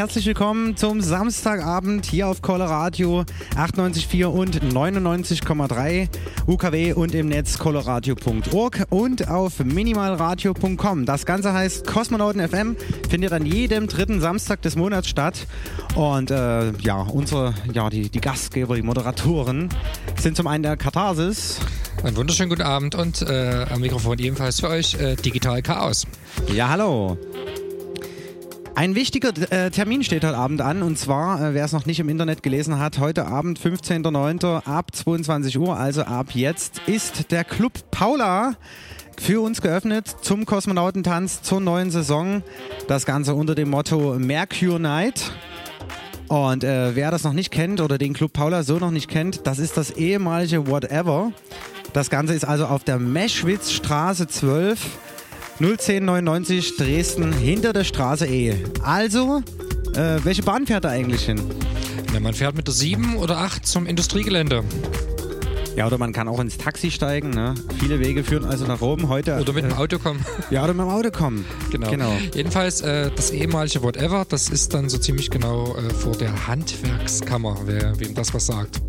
herzlich willkommen zum Samstagabend hier auf Coloradio 98,4 und 99,3 UKW und im Netz coloradio.org und auf minimalradio.com. Das Ganze heißt Kosmonauten FM, findet an jedem dritten Samstag des Monats statt. Und äh, ja, unsere, ja, die, die Gastgeber, die Moderatoren sind zum einen der Katharsis. Einen wunderschönen guten Abend und äh, am Mikrofon ebenfalls für euch äh, Digital Chaos. Ja, hallo. Ein wichtiger äh, Termin steht heute Abend an und zwar, äh, wer es noch nicht im Internet gelesen hat, heute Abend 15.09. ab 22 Uhr, also ab jetzt, ist der Club Paula für uns geöffnet zum Kosmonautentanz zur neuen Saison. Das Ganze unter dem Motto Mercure Night. Und äh, wer das noch nicht kennt oder den Club Paula so noch nicht kennt, das ist das ehemalige Whatever. Das Ganze ist also auf der Meschwitzstraße 12 01099 Dresden hinter der Straße E. Also, äh, welche Bahn fährt er eigentlich hin? Ja, man fährt mit der 7 oder 8 zum Industriegelände. Ja, oder man kann auch ins Taxi steigen. Ne? Viele Wege führen also nach oben heute. Oder mit dem Auto kommen. Ja, oder mit dem Auto kommen. Genau. genau. Jedenfalls äh, das ehemalige Whatever, das ist dann so ziemlich genau äh, vor der Handwerkskammer, wer, wem das was sagt.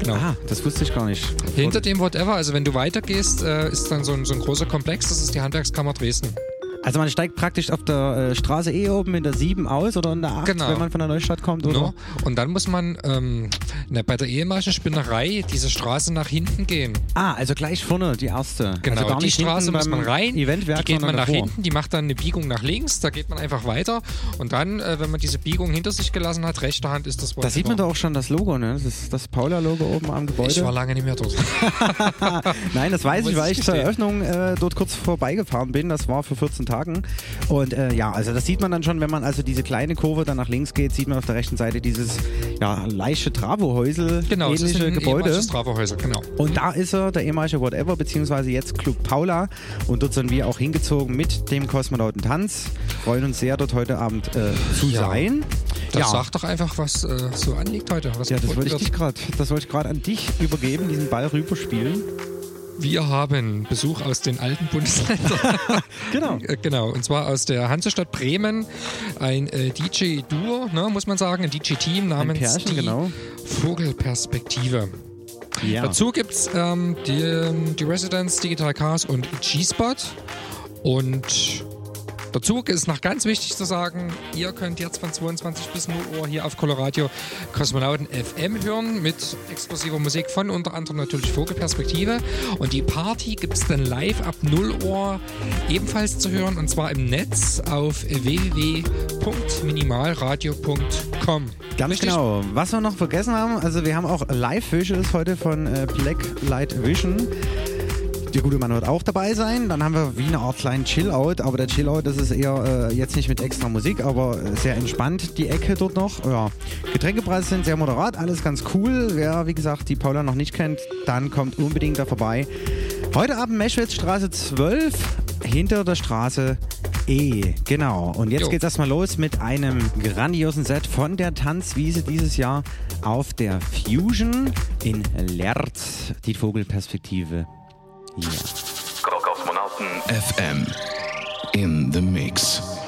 Genau. Ah, das wusste ich gar nicht. Hinter dem Whatever, also wenn du weitergehst, äh, ist dann so ein, so ein großer Komplex, das ist die Handwerkskammer Dresden. Also man steigt praktisch auf der äh, Straße E oben in der 7 aus oder in der 8, genau. wenn man von der Neustadt kommt, oder? No. Und dann muss man ähm, na, bei der ehemaligen Spinnerei diese Straße nach hinten gehen. Ah, also gleich vorne die erste. Genau, also die Straße muss man rein, Eventwerk, die geht man nach davor. hinten, die macht dann eine Biegung nach links, da geht man einfach weiter und dann, äh, wenn man diese Biegung hinter sich gelassen hat, rechter Hand ist das Wort. Da sieht man doch auch schon das Logo, ne? Das ist das Paula-Logo oben am Gebäude. Ich war lange nicht mehr dort. Nein, das weiß ich, weil ich zur Eröffnung äh, dort kurz vorbeigefahren bin. Das war vor 14 Tagen. Und äh, ja, also das sieht man dann schon, wenn man also diese kleine Kurve dann nach links geht, sieht man auf der rechten Seite dieses ja, leichte Travohäusel genau, ähnliche Gebäude. Travohäusel, genau. Und da ist er, der ehemalige Whatever, beziehungsweise jetzt Club Paula. Und dort sind wir auch hingezogen mit dem Kosmonautentanz. Freuen uns sehr, dort heute Abend äh, zu ja. sein. Das ja. sagt doch einfach, was äh, so anliegt heute. ja, das wollte ich gerade, das wollte ich gerade an dich übergeben, diesen Ball rüberspielen. Wir haben Besuch aus den alten Bundesländern. genau. Äh, genau. Und zwar aus der Hansestadt Bremen. Ein äh, DJ-Duo, ne, muss man sagen, ein DJ-Team namens ein Pärchen, die genau. Vogelperspektive. Ja. Dazu gibt es ähm, die, die Residence Digital Cars und G-Spot. Und Dazu ist noch ganz wichtig zu sagen, ihr könnt jetzt von 22 bis 0 Uhr hier auf Coloradio Kosmonauten FM hören mit exklusiver Musik von unter anderem natürlich Vogelperspektive. Und die Party gibt es dann live ab 0 Uhr ebenfalls zu hören und zwar im Netz auf www.minimalradio.com. Ganz Richtig? genau. Was wir noch vergessen haben, also wir haben auch Live-Visuals heute von äh, Black Light Vision. Der gute Mann wird auch dabei sein. Dann haben wir wie eine Art kleinen Chill-Out, aber der Chill-Out, das ist eher äh, jetzt nicht mit extra Musik, aber sehr entspannt die Ecke dort noch. Ja. Getränkepreise sind sehr moderat, alles ganz cool. Wer, wie gesagt, die Paula noch nicht kennt, dann kommt unbedingt da vorbei. Heute Abend Meschwitzstraße 12, hinter der Straße E. Genau. Und jetzt jo. geht's erstmal los mit einem grandiosen Set von der Tanzwiese dieses Jahr auf der Fusion in Lerz. Die Vogelperspektive hier. Kosmonauten FM in the Mix.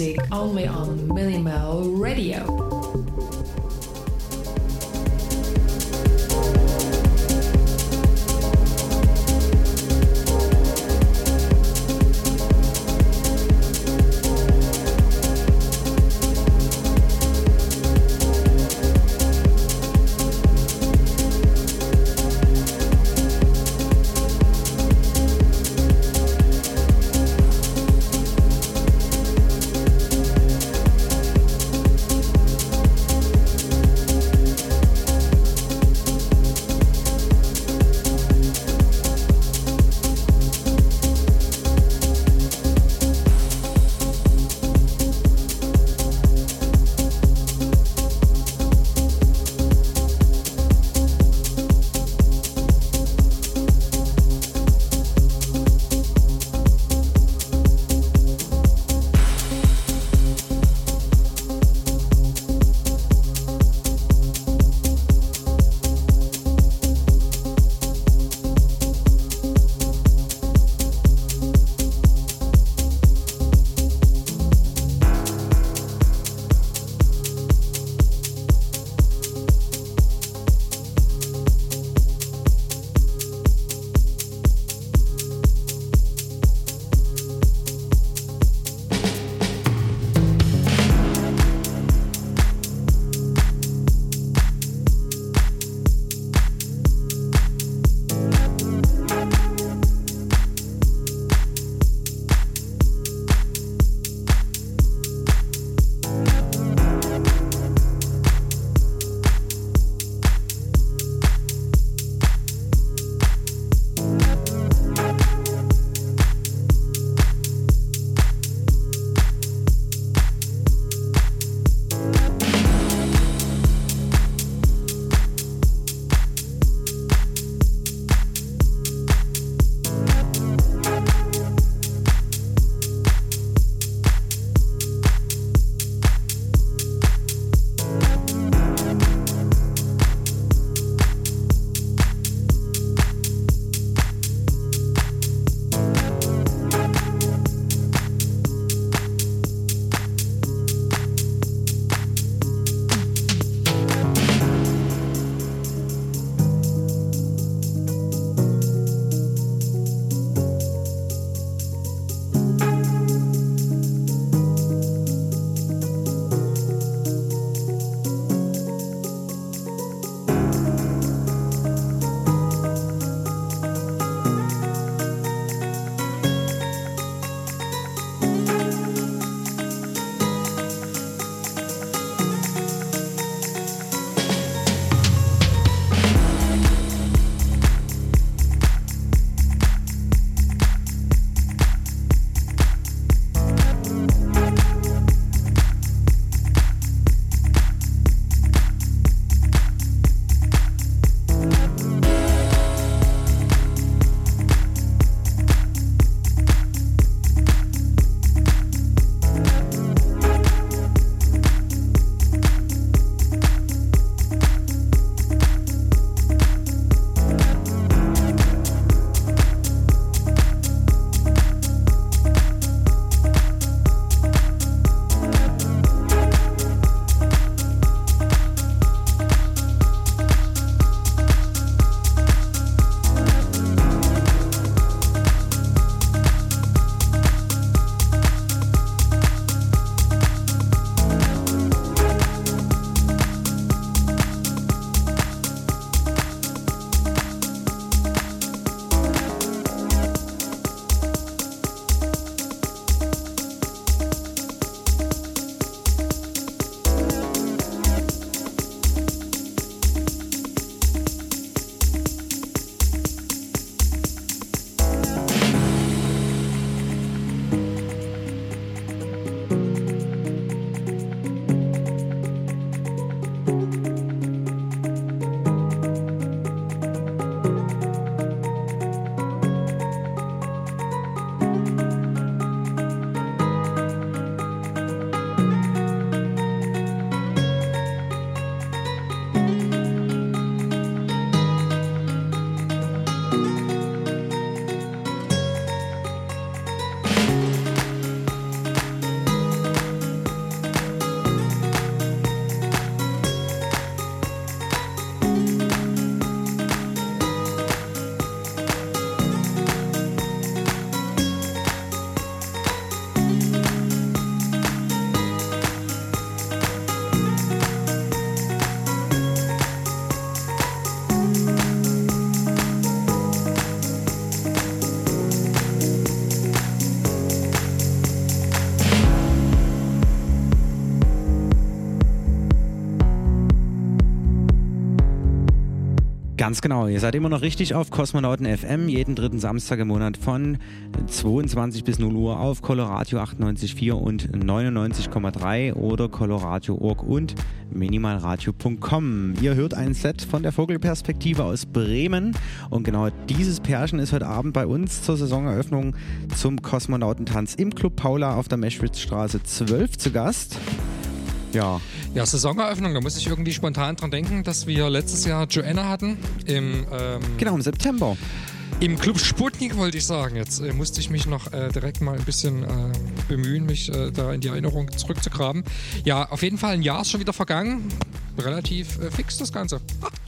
Music only on Ganz genau. Ihr seid immer noch richtig auf Kosmonauten FM, jeden dritten Samstag im Monat von 22 bis 0 Uhr auf Coloradio 98.4 und 99,3 oder Coloradio.org und minimalradio.com. Ihr hört ein Set von der Vogelperspektive aus Bremen und genau dieses Pärchen ist heute Abend bei uns zur Saisoneröffnung zum Kosmonautentanz im Club Paula auf der Meschwitzstraße 12 zu Gast. Ja. Ja, Saisoneröffnung, da muss ich irgendwie spontan dran denken, dass wir letztes Jahr Joanna hatten. Im, ähm, genau, im September. Im Club Sputnik wollte ich sagen. Jetzt äh, musste ich mich noch äh, direkt mal ein bisschen äh, bemühen, mich äh, da in die Erinnerung zurückzugraben. Ja, auf jeden Fall ein Jahr ist schon wieder vergangen. Relativ äh, fix das Ganze.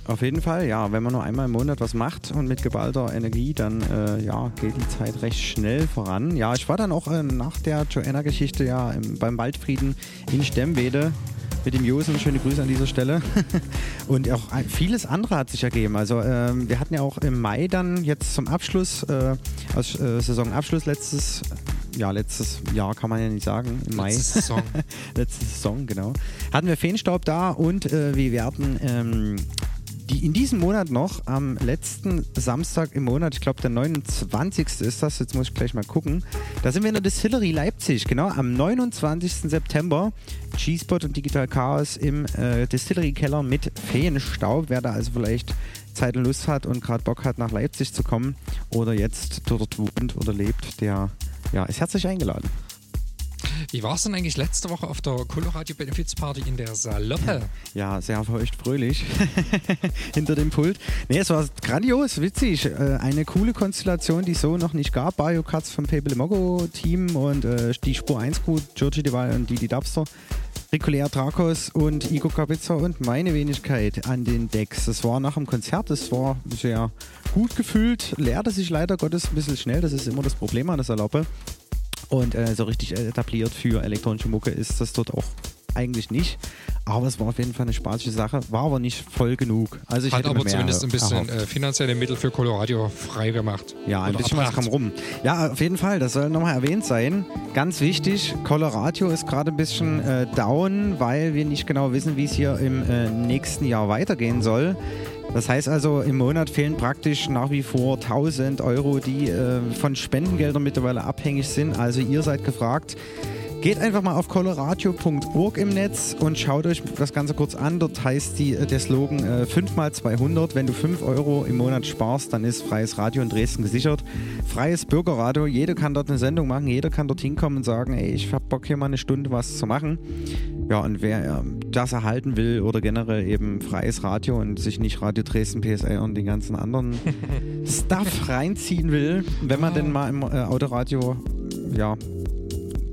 Auf jeden Fall, ja. Wenn man nur einmal im Monat was macht und mit geballter Energie, dann äh, ja, geht die Zeit recht schnell voran. Ja, ich war dann auch nach der Joanna-Geschichte ja im, beim Waldfrieden in Stemmwede mit dem Josen. Schöne Grüße an dieser Stelle. Und auch vieles andere hat sich ergeben. Also ähm, wir hatten ja auch im Mai dann jetzt zum Abschluss, äh, als äh, Saisonabschluss letztes, ja letztes Jahr kann man ja nicht sagen, im Mai. Letzte Saison. Letzte Saison, genau. Hatten wir Feenstaub da und äh, wir werden ähm, die in diesem Monat noch, am letzten Samstag im Monat, ich glaube der 29. ist das, jetzt muss ich gleich mal gucken, da sind wir in der Distillery Leipzig, genau, am 29. September, G-Spot und Digital Chaos im äh, Distillery Keller mit Feenstaub. Wer da also vielleicht Zeit und Lust hat und gerade Bock hat, nach Leipzig zu kommen oder jetzt dort wohnt oder lebt, der ja, ist herzlich eingeladen. Wie war es denn eigentlich letzte Woche auf der Coloradio Benefits Party in der Saloppe? Ja, sehr feucht fröhlich hinter dem Pult. Nee, es war grandios, witzig. Äh, eine coole Konstellation, die es so noch nicht gab. Katz vom Paper Mogo Team und äh, die Spur 1 Crew, Georgie Deval und Didi Dubster. Ricolea Drakos und Igor Kabitzer und meine Wenigkeit an den Decks. Das war nach dem Konzert, das war sehr gut gefüllt, leerte sich leider Gottes ein bisschen schnell, das ist immer das Problem an der Saloppe. Und äh, so richtig etabliert für elektronische Mucke ist das dort auch eigentlich nicht. Aber es war auf jeden Fall eine spaßige Sache, war aber nicht voll genug. Also ich Hat aber zumindest ein bisschen äh, finanzielle Mittel für Colorado frei gemacht. Ja, ein bisschen was kam rum. Ja, auf jeden Fall, das soll nochmal erwähnt sein. Ganz wichtig, Colorado ist gerade ein bisschen äh, down, weil wir nicht genau wissen, wie es hier im äh, nächsten Jahr weitergehen soll. Das heißt also, im Monat fehlen praktisch nach wie vor 1000 Euro, die äh, von Spendengeldern mittlerweile abhängig sind. Also ihr seid gefragt. Geht einfach mal auf coloradio.org im Netz und schaut euch das Ganze kurz an. Dort heißt die, äh, der Slogan äh, 5x200. Wenn du 5 Euro im Monat sparst, dann ist freies Radio in Dresden gesichert. Freies Bürgerradio. Jeder kann dort eine Sendung machen. Jeder kann dort hinkommen und sagen, ey, ich hab Bock hier mal eine Stunde was zu machen. Ja, und wer ähm, das erhalten will oder generell eben freies Radio und sich nicht Radio Dresden, PSA und den ganzen anderen Stuff reinziehen will, wenn man denn mal im äh, Autoradio ja,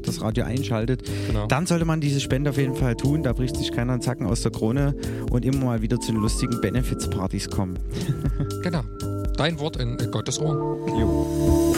das Radio einschaltet, genau. dann sollte man diese Spende auf jeden Fall tun. Da bricht sich keiner einen Zacken aus der Krone und immer mal wieder zu den lustigen Benefits-Partys kommen. genau. Dein Wort in Gottes Ohr. Jo.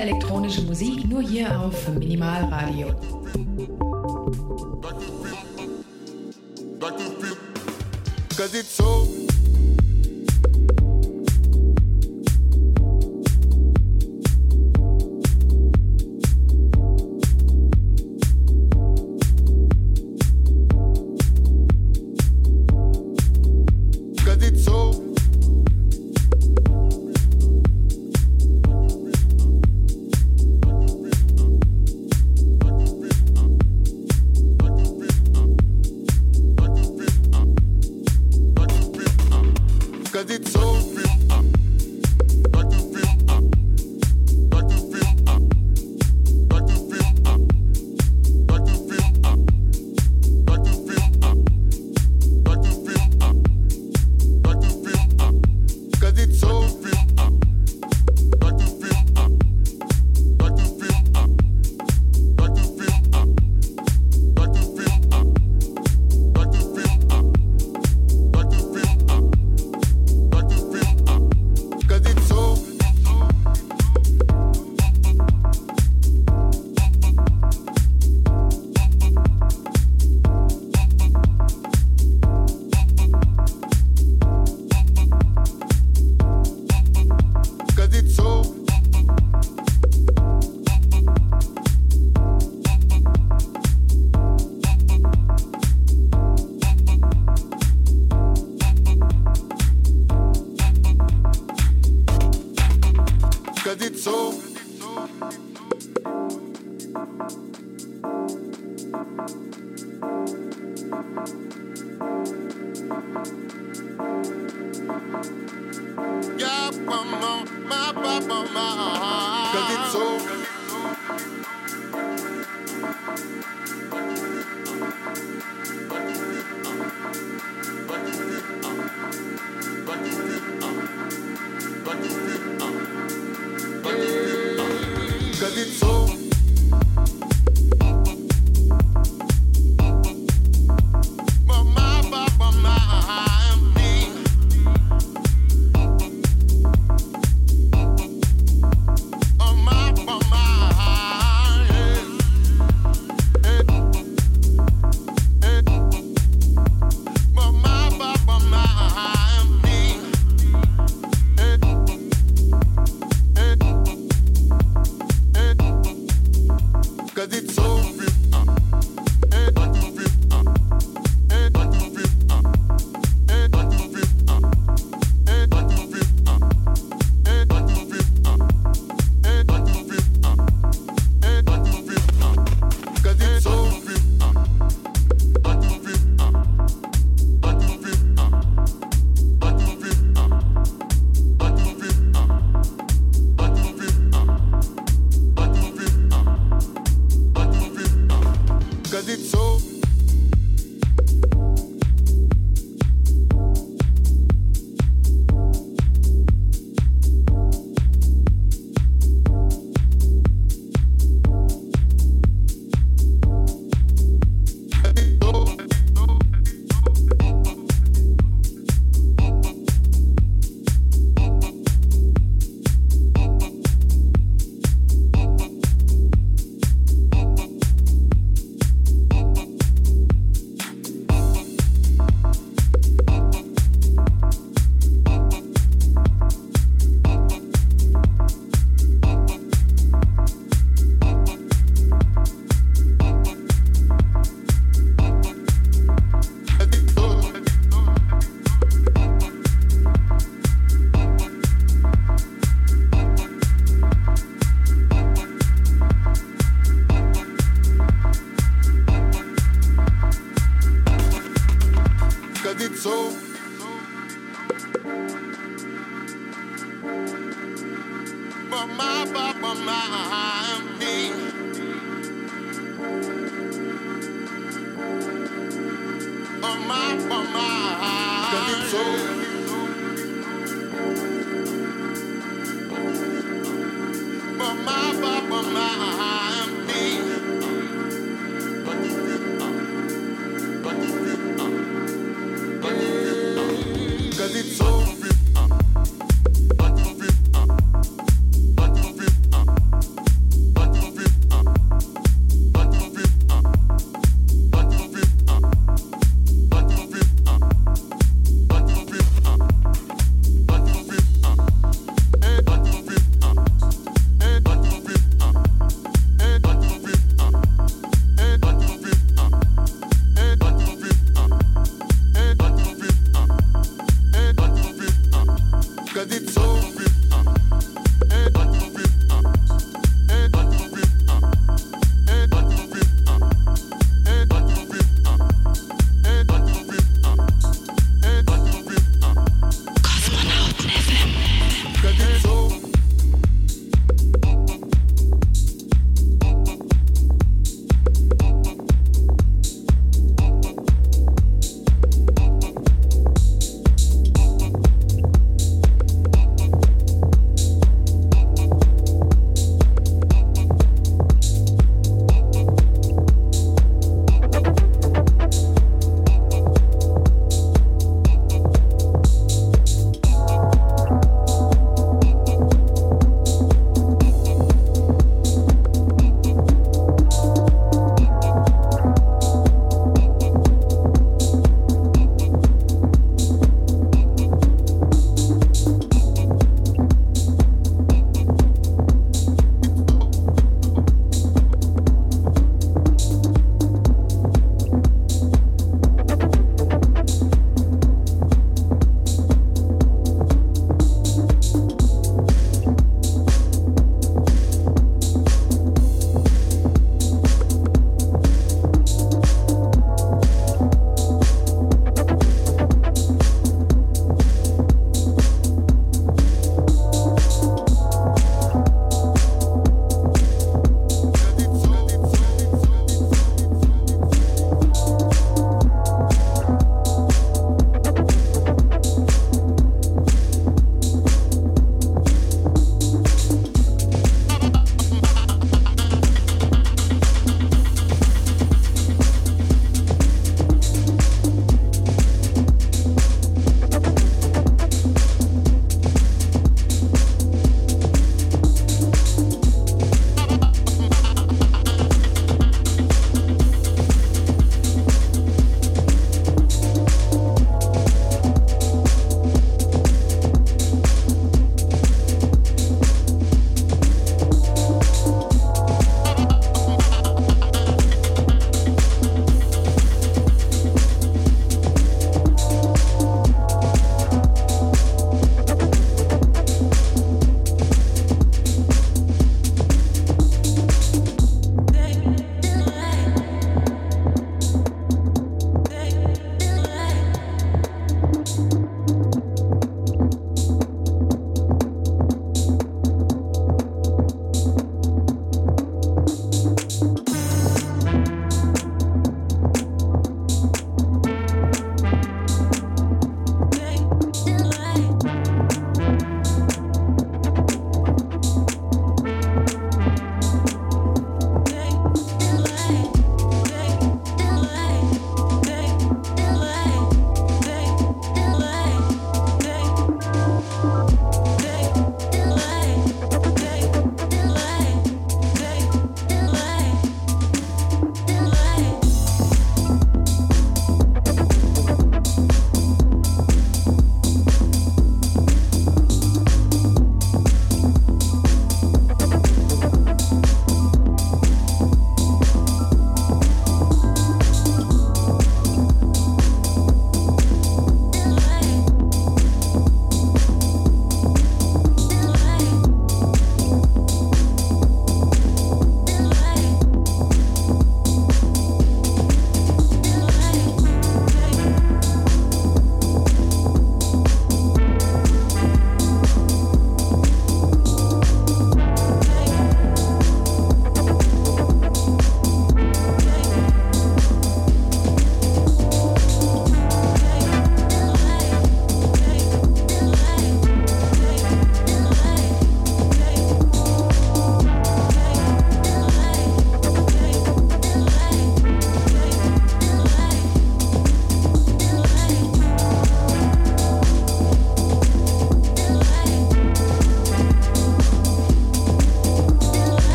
Elektronische Musik nur hier auf Minimalradio.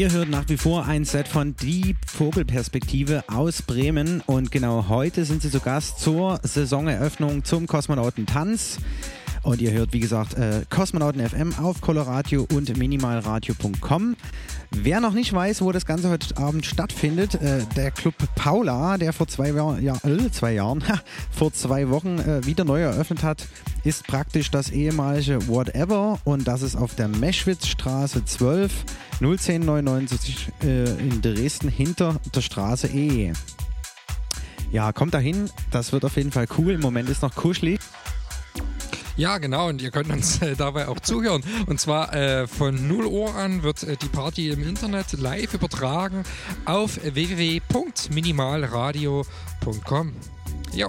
Ihr hört nach wie vor ein Set von Die Vogelperspektive aus Bremen und genau heute sind sie zu Gast zur Saisoneröffnung zum Kosmonautentanz. Und ihr hört, wie gesagt, äh, Kosmonauten FM auf Coloradio und minimalradio.com. Wer noch nicht weiß, wo das Ganze heute Abend stattfindet, äh, der Club Paula, der vor zwei, ja, äh, zwei Jahren, vor zwei Wochen äh, wieder neu eröffnet hat, ist praktisch das ehemalige Whatever und das ist auf der Meschwitzstraße 12 01099 äh, in Dresden hinter der Straße E. Ja, kommt dahin, das wird auf jeden Fall cool. Im Moment ist noch kuschelig. Ja, genau, und ihr könnt uns äh, dabei auch zuhören. Und zwar äh, von 0 Uhr an wird äh, die Party im Internet live übertragen auf www.minimalradio.com. Ja.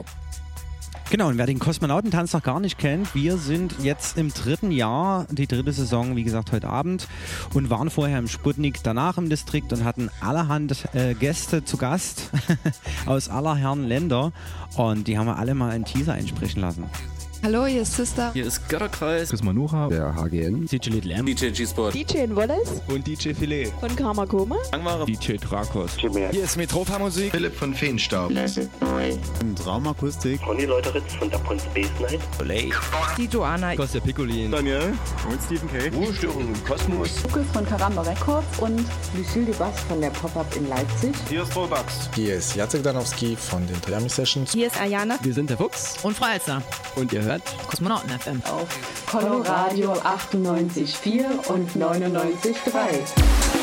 Genau, und wer den Kosmonautentanz noch gar nicht kennt, wir sind jetzt im dritten Jahr, die dritte Saison, wie gesagt, heute Abend und waren vorher im Sputnik, danach im Distrikt und hatten allerhand äh, Gäste zu Gast aus aller Herren Länder und die haben wir alle mal einen Teaser einsprechen lassen. Hallo, hier ist Sister. Hier ist Götterkreis. Chris Manuha. Der HGN. DJ Little M. DJ G-Sport. DJ Wallace. Und DJ Filet. Von Karma Koma. Angmara. DJ Drakos. Hier ist Metropa Musik. Philipp von Feenstaub. Und Raumakustik. Conny Leuteritz von Dub Space Night. Olay. Die Joanna. Kostja Piccolin. Daniel. Und Stephen K. Ruhestörung im Kosmos. Lukas von Karamba Records und Lucille de Bass von der Pop-Up in Leipzig. Hier ist Vollbugs. Hier ist Jacek Danowski von den Triami Sessions. Hier ist Ayana. Wir sind der Fuchs. Und Freizer. Und ihr hört Kosmonauten FM. Auf Coloradio 98,4 und 99,3.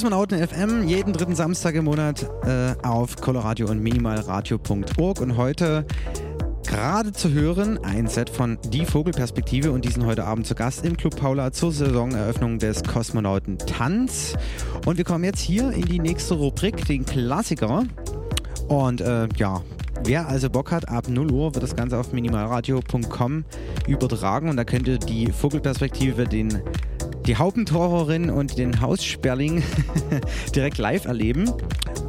Kosmonauten FM, jeden dritten Samstag im Monat äh, auf Coloradio und minimalradio.org. Und heute gerade zu hören ein Set von Die Vogelperspektive und die sind heute Abend zu Gast im Club Paula zur Saisoneröffnung des Kosmonauten Tanz. Und wir kommen jetzt hier in die nächste Rubrik, den Klassiker. Und äh, ja, Wer also Bock hat, ab 0 Uhr wird das Ganze auf minimalradio.com übertragen und da könnt ihr die Vogelperspektive, den, die Hauptentorerin und den Haussperling direkt live erleben.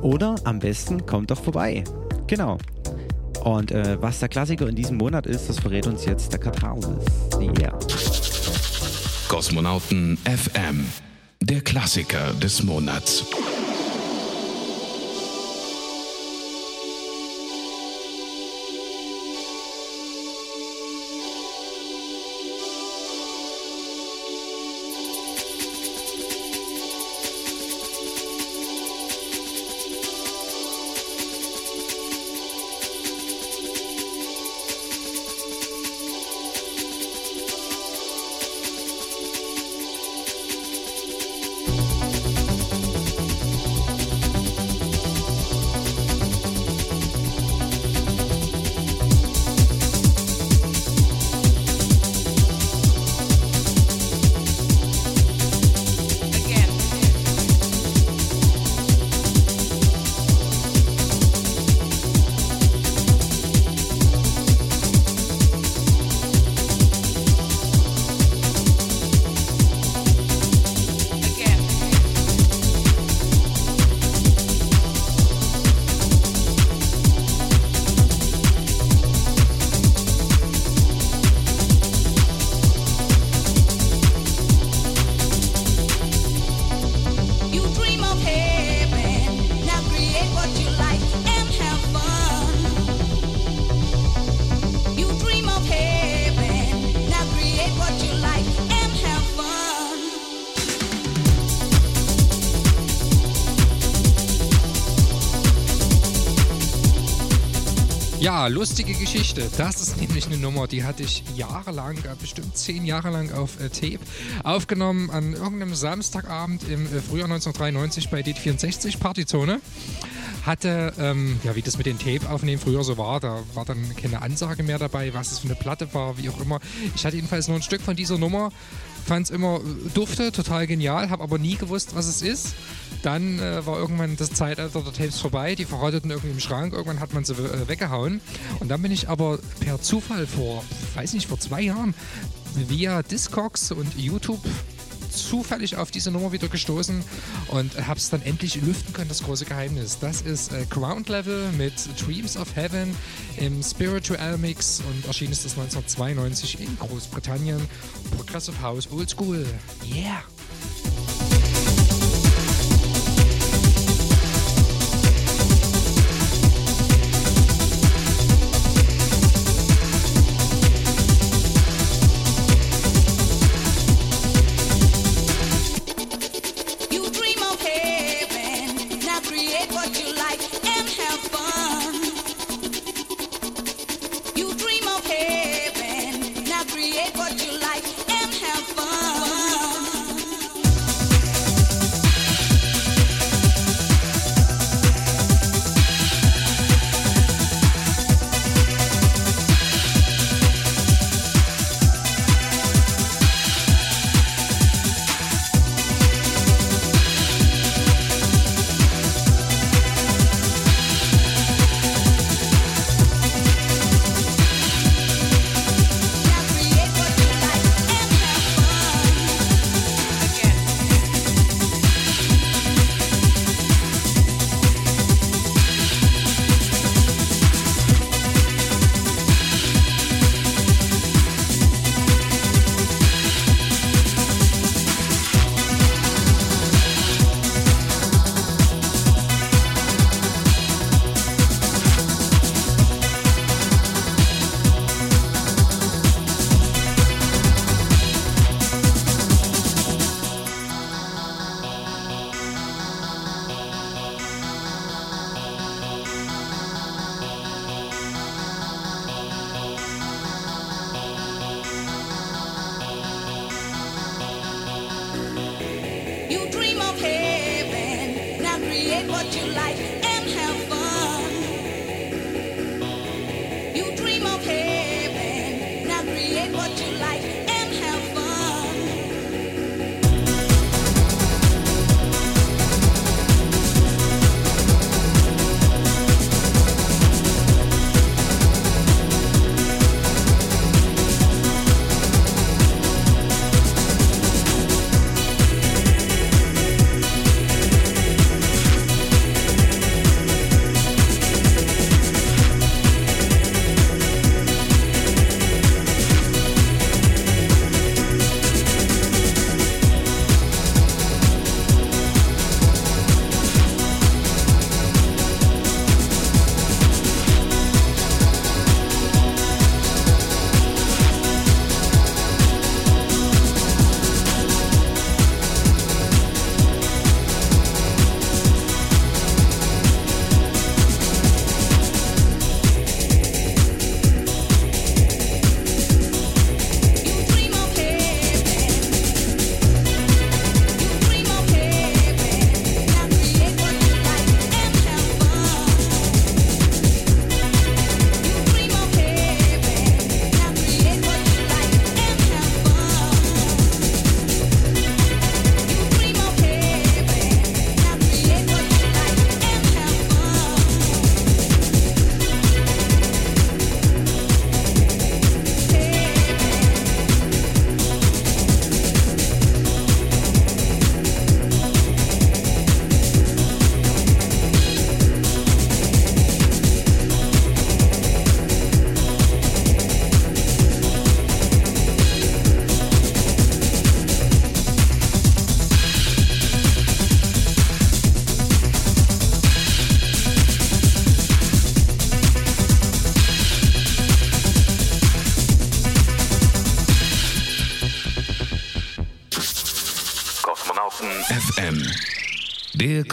Oder am besten kommt doch vorbei. Genau. Und äh, was der Klassiker in diesem Monat ist, das verrät uns jetzt der Katharsis. Yeah. Kosmonauten FM, der Klassiker des Monats. Lustige Geschichte. Das ist nämlich eine Nummer, die hatte ich jahrelang, äh, bestimmt zehn Jahre lang auf äh, Tape aufgenommen an irgendeinem Samstagabend im äh, Frühjahr 1993 bei DT64 Partyzone. Hatte, ähm, ja, wie das mit den Tape aufnehmen früher so war, da war dann keine Ansage mehr dabei, was es für eine Platte war, wie auch immer. Ich hatte jedenfalls nur ein Stück von dieser Nummer, fand es immer dufte, total genial, habe aber nie gewusst, was es ist. Dann äh, war irgendwann das Zeitalter der Tapes vorbei, die verrotteten irgendwie im Schrank, irgendwann hat man sie äh, weggehauen. Und dann bin ich aber per Zufall vor, weiß nicht, vor zwei Jahren via Discogs und YouTube zufällig auf diese Nummer wieder gestoßen und habe es dann endlich lüften können, das große Geheimnis. Das ist äh, Ground Level mit Dreams of Heaven im Spiritual Mix und erschien ist das 1992 in Großbritannien. Progressive House Old School. Yeah!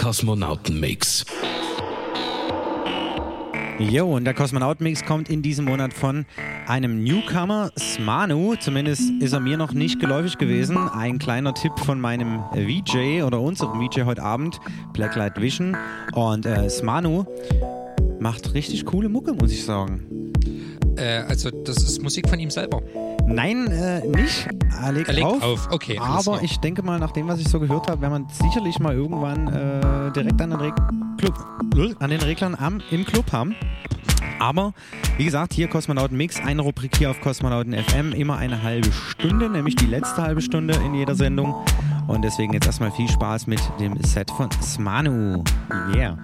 Kosmonautenmix. Jo, und der Kosmonautenmix kommt in diesem Monat von einem Newcomer, Smanu. Zumindest ist er mir noch nicht geläufig gewesen. Ein kleiner Tipp von meinem VJ oder unserem VJ heute Abend, Blacklight Vision. Und äh, Smanu macht richtig coole Mucke, muss ich sagen. Äh, also, das ist Musik von ihm selber. Nein, äh, nicht. Er legt, er legt auf, auf. Okay, aber ich denke mal, nach dem, was ich so gehört habe, werden wir sicherlich mal irgendwann äh, direkt an den, Reg Club, an den Reglern am, im Club haben. Aber wie gesagt, hier Kosmonauten Mix, eine Rubrik hier auf Kosmonauten FM, immer eine halbe Stunde, nämlich die letzte halbe Stunde in jeder Sendung. Und deswegen jetzt erstmal viel Spaß mit dem Set von Smanu. Yeah.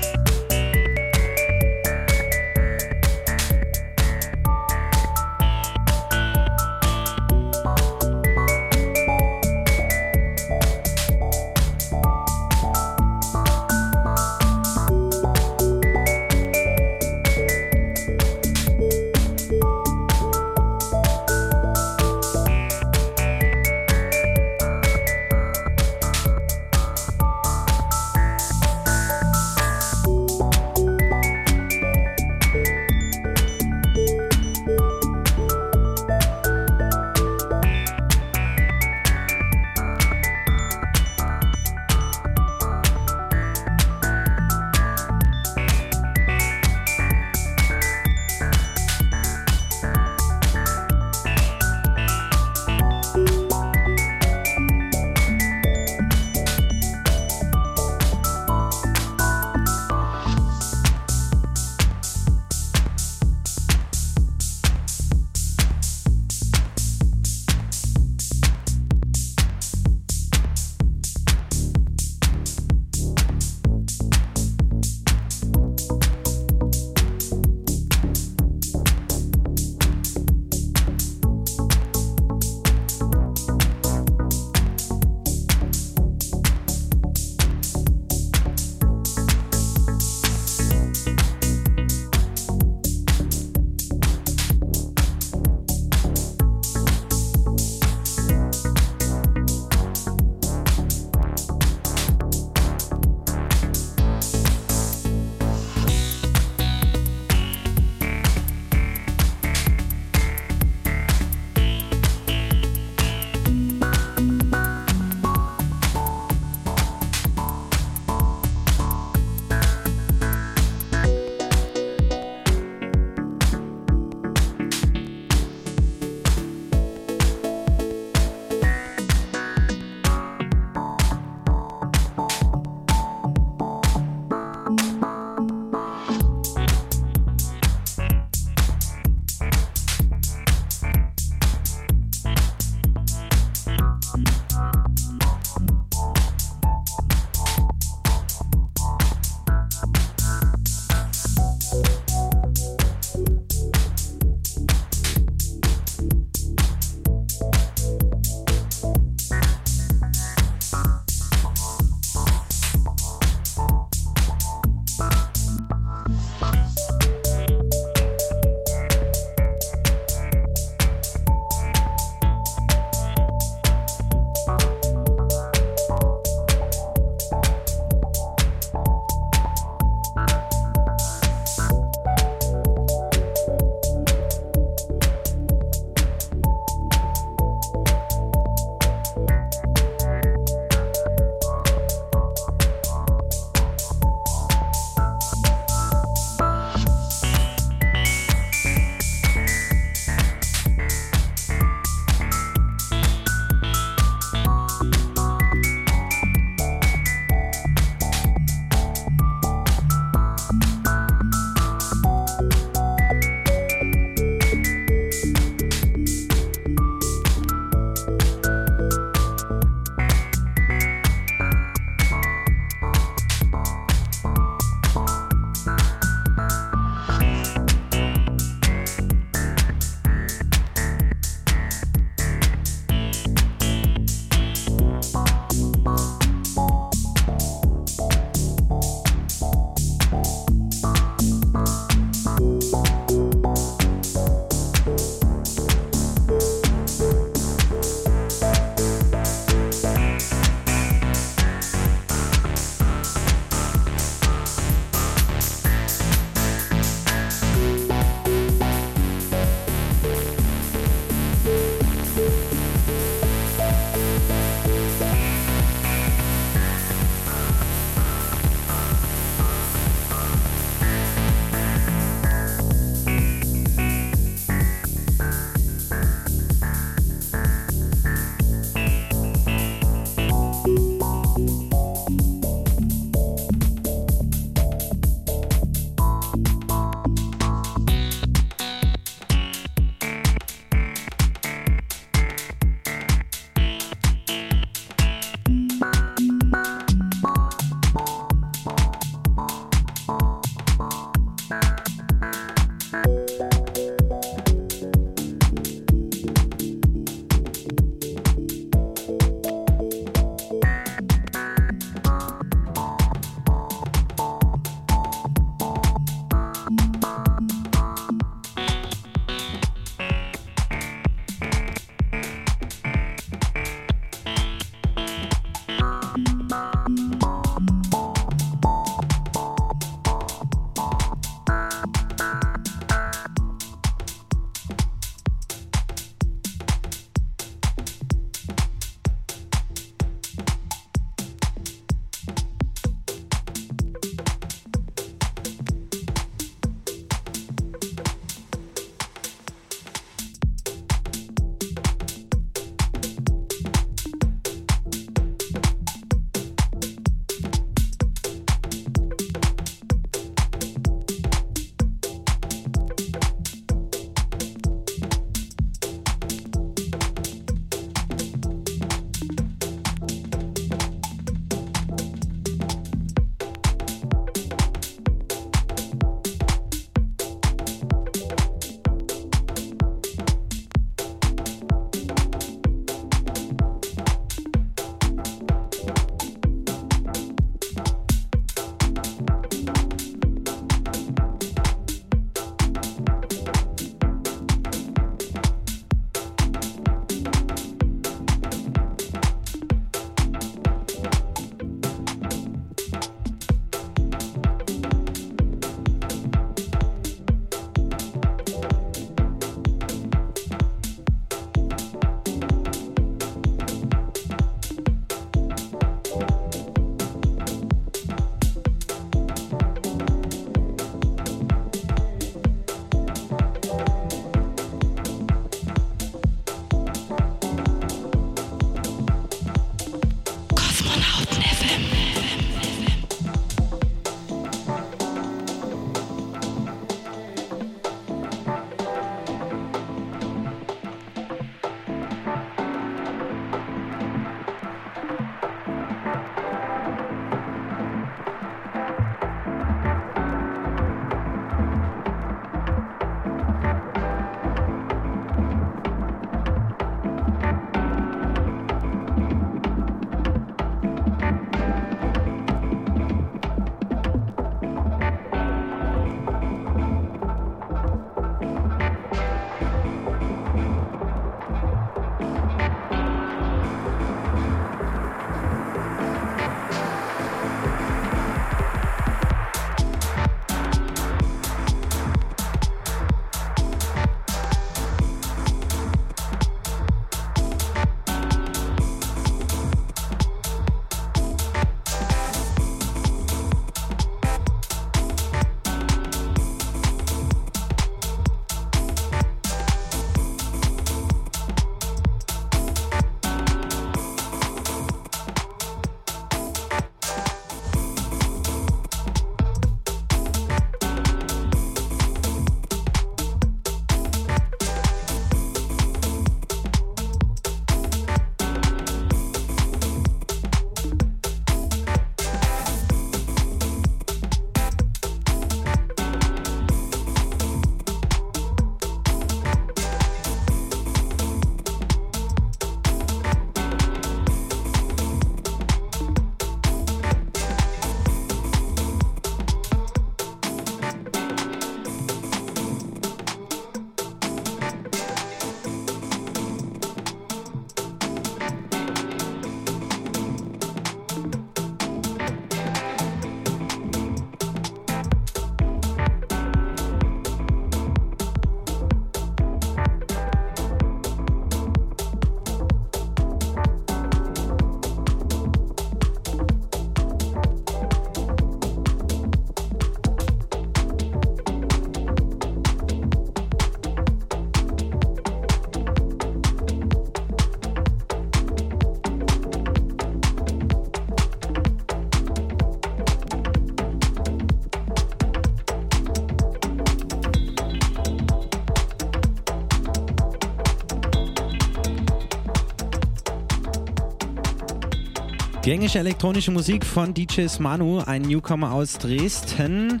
Gängige elektronische Musik von DJs Manu, ein Newcomer aus Dresden.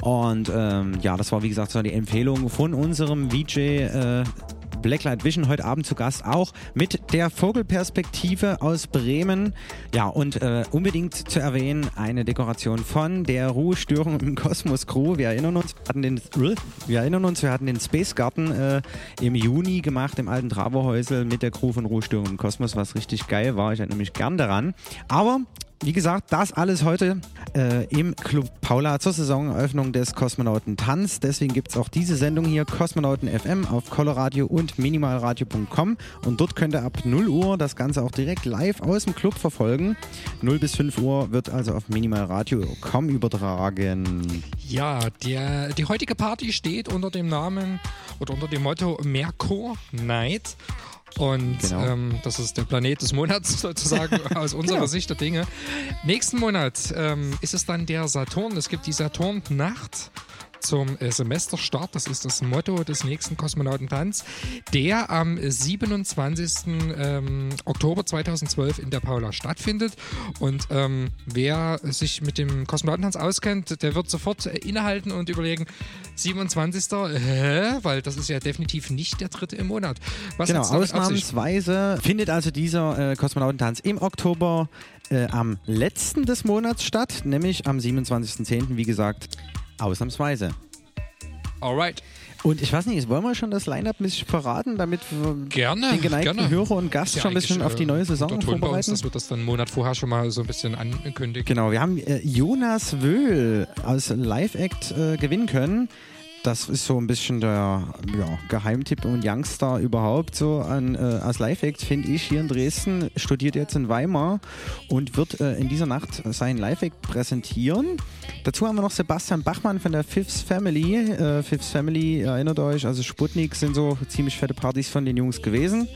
Und ähm, ja, das war wie gesagt so die Empfehlung von unserem VJ äh, Blacklight Vision heute Abend zu Gast auch mit der Vogelperspektive aus Bremen. Ja, und äh, unbedingt zu erwähnen, eine Dekoration von der Ruhestörung im Kosmos Crew. Wir erinnern uns, wir hatten den, wir erinnern uns, wir hatten den Space Garden äh, im Juni gemacht im alten Travohäusel mit der Crew von Ruhestörung im Kosmos, was richtig geil war. Ich erinnere mich gern daran. Aber wie gesagt, das alles heute äh, im Club Paula zur Saisoneröffnung des Kosmonauten Tanz. Deswegen gibt es auch diese Sendung hier, Kosmonauten FM, auf Coloradio und minimalradio.com. Und dort könnt ihr ab 0 Uhr das Ganze auch direkt live aus dem Club verfolgen. 0 bis 5 Uhr wird also auf minimalradio.com übertragen. Ja, der, die heutige Party steht unter dem Namen oder unter dem Motto Merkur Night. Und genau. ähm, das ist der Planet des Monats sozusagen aus unserer genau. Sicht der Dinge. Nächsten Monat ähm, ist es dann der Saturn. Es gibt die Saturn-Nacht zum äh, Semesterstart. Das ist das Motto des nächsten Kosmonautentanz, der am 27. Ähm, Oktober 2012 in der Paula stattfindet. Und ähm, wer sich mit dem Kosmonautentanz auskennt, der wird sofort äh, innehalten und überlegen, 27. Hä? Weil das ist ja definitiv nicht der dritte im Monat. Was genau, ausnahmsweise findet also dieser äh, Kosmonautentanz im Oktober äh, am letzten des Monats statt, nämlich am 27.10. wie gesagt Ausnahmsweise. Alright. Und ich weiß nicht, wollen wir schon das Line-Up ein bisschen verraten, damit wir gerne, den geneigten gerne. Hörer und Gast ja schon ein bisschen auf die neue Saison vorbereiten? Uns, dass wir das dann einen Monat vorher schon mal so ein bisschen ankündigen. Genau, wir haben äh, Jonas Wöhl aus Live Act äh, gewinnen können. Das ist so ein bisschen der ja, Geheimtipp und Youngster überhaupt so an, äh, als Live-Act, finde ich, hier in Dresden. Studiert jetzt in Weimar und wird äh, in dieser Nacht sein Live-Act präsentieren. Dazu haben wir noch Sebastian Bachmann von der Fifth Family. Äh, Fifth Family, erinnert euch, also Sputnik sind so ziemlich fette Partys von den Jungs gewesen.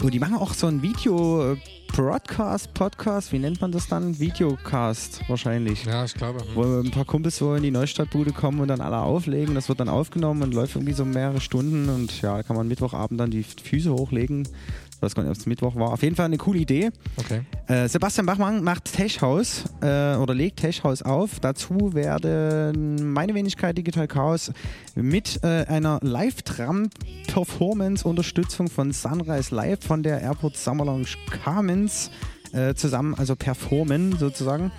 Und die machen auch so ein Video. Broadcast, Podcast, wie nennt man das dann? Videocast wahrscheinlich. Ja, ich glaube. Hm. Wo ein paar Kumpels so in die Neustadtbude kommen und dann alle auflegen. Das wird dann aufgenommen und läuft irgendwie so mehrere Stunden und ja, da kann man Mittwochabend dann die Füße hochlegen weiß gar nicht, ob es Mittwoch war. Auf jeden Fall eine coole Idee. Okay. Äh, Sebastian Bachmann macht Tech House äh, oder legt Tech House auf. Dazu werden meine Wenigkeit Digital Chaos mit äh, einer Live-Tram-Performance-Unterstützung von Sunrise Live von der Airport Summer Lounge Carmens äh, zusammen, also performen sozusagen.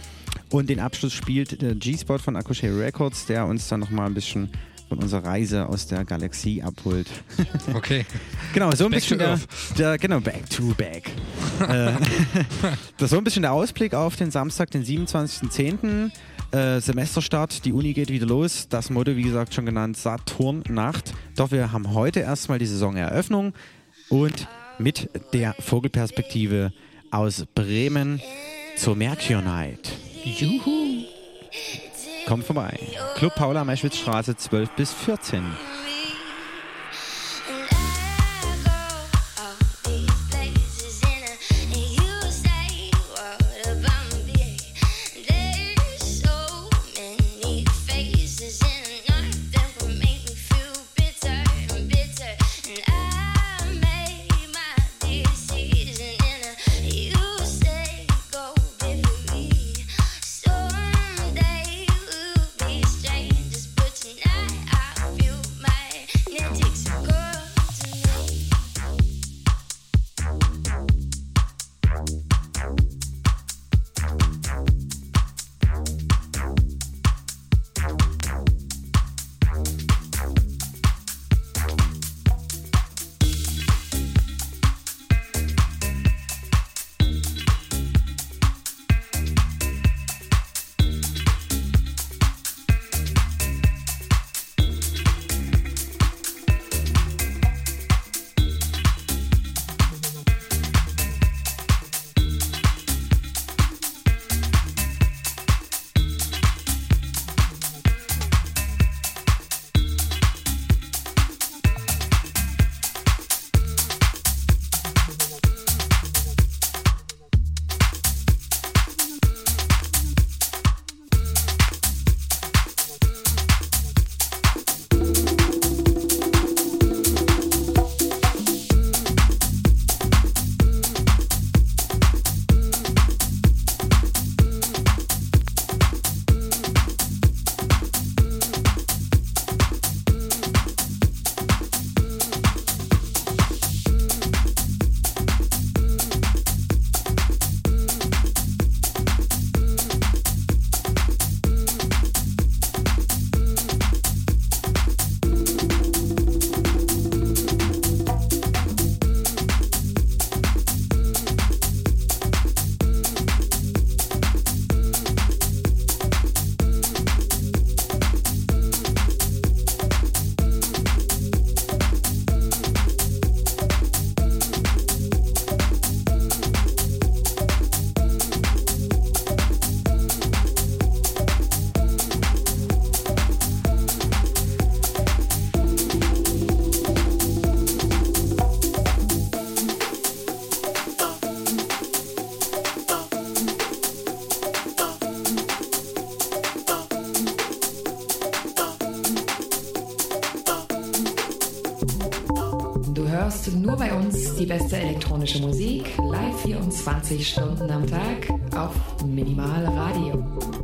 Und den Abschluss spielt der G-Spot von Akushe Records, der uns dann nochmal ein bisschen von unserer Reise aus der Galaxie abholt. Okay. genau, so ein back bisschen der, der, genau, back to back. Äh, das ist so ein bisschen der Ausblick auf den Samstag, den 27.10. Äh, Semesterstart, die Uni geht wieder los. Das Motto, wie gesagt, schon genannt, Saturnnacht. Doch wir haben heute erstmal die Saisoneröffnung und mit der Vogelperspektive aus Bremen zur Mercure Night. Juhu! Kommt vorbei. Club Paula Meischwitzstraße 12 bis 14. uns die beste elektronische Musik, live 24 Stunden am Tag auf Minimal Radio.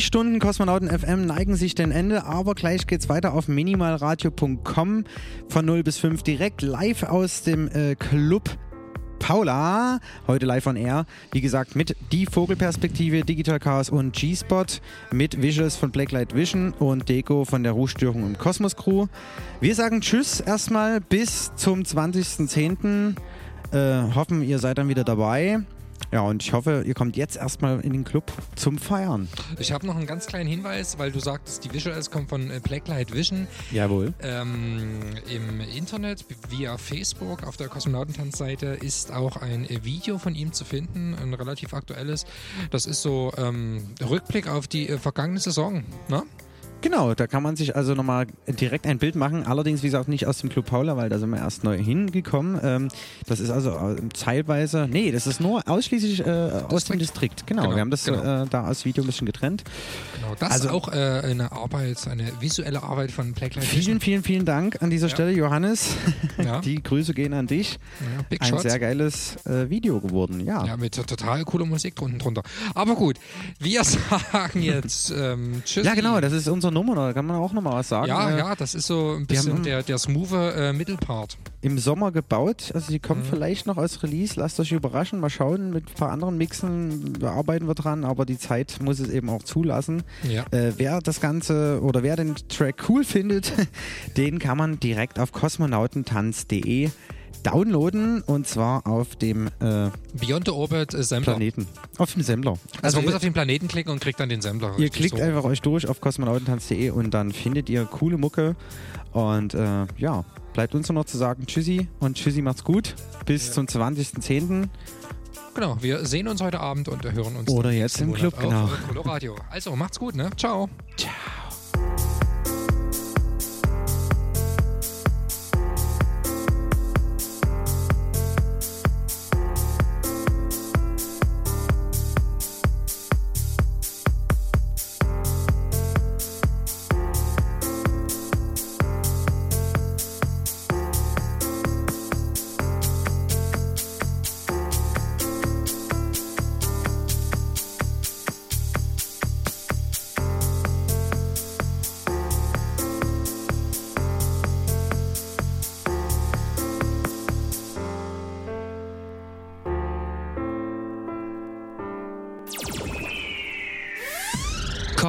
Stunden Kosmonauten FM neigen sich dem Ende, aber gleich geht's weiter auf minimalradio.com von 0 bis 5 direkt live aus dem äh, Club Paula, heute live on air. Wie gesagt, mit Die Vogelperspektive, Digital Chaos und G-Spot, mit Visuals von Blacklight Vision und Deko von der Ruhestörung im Kosmos Crew. Wir sagen Tschüss erstmal bis zum 20.10. Äh, hoffen, ihr seid dann wieder dabei. Ja, und ich hoffe, ihr kommt jetzt erstmal in den Club zum Feiern. Ich habe noch einen ganz kleinen Hinweis, weil du sagtest, die Visuals kommen von äh, Blacklight Vision. Jawohl. Ähm, Im Internet, via Facebook, auf der Kosmonautentanzseite ist auch ein äh, Video von ihm zu finden, ein relativ aktuelles. Das ist so ähm, Rückblick auf die äh, vergangene Saison. Ne? Genau, da kann man sich also nochmal direkt ein Bild machen. Allerdings, wie gesagt, nicht aus dem Club Paula, weil da sind wir erst neu hingekommen. Ähm, das ist also teilweise, nee, das ist nur ausschließlich äh, aus dem Distrikt. Genau, genau wir haben das genau. äh, da als Video ein bisschen getrennt. Genau, das also, ist auch äh, eine Arbeit, eine visuelle Arbeit von Blacklight. Vielen, vielen, vielen Dank an dieser ja. Stelle, Johannes. Ja. Die Grüße gehen an dich. Ja, ein Shot. sehr geiles äh, Video geworden, ja. Ja, mit total cooler Musik drunten drunter. Aber gut, wir sagen jetzt ähm, Tschüss. Ja, genau, das ist unser unsere Nummer, da kann man auch nochmal was sagen. Ja, äh, ja, das ist so ein bisschen der, der smooth äh, Mittelpart. Im Sommer gebaut, also die kommt mhm. vielleicht noch als Release, lasst euch überraschen, mal schauen, mit ein paar anderen Mixen arbeiten wir dran, aber die Zeit muss es eben auch zulassen. Ja. Äh, wer das Ganze oder wer den Track cool findet, den kann man direkt auf kosmonautentanz.de downloaden und zwar auf dem äh, Beyond the Orbit äh, Sampler. Planeten. Auf dem Sampler. Also, also man muss auf den Planeten klicken und kriegt dann den Sampler. Ihr klickt so. einfach euch durch auf kosmonautentanz.de und dann findet ihr coole Mucke und äh, ja, bleibt uns nur noch zu sagen Tschüssi und Tschüssi macht's gut. Bis ja. zum 20.10. Genau, wir sehen uns heute Abend und hören uns. Oder jetzt im Club, genau. Coloradio. Also macht's gut, ne? Ciao. Ciao.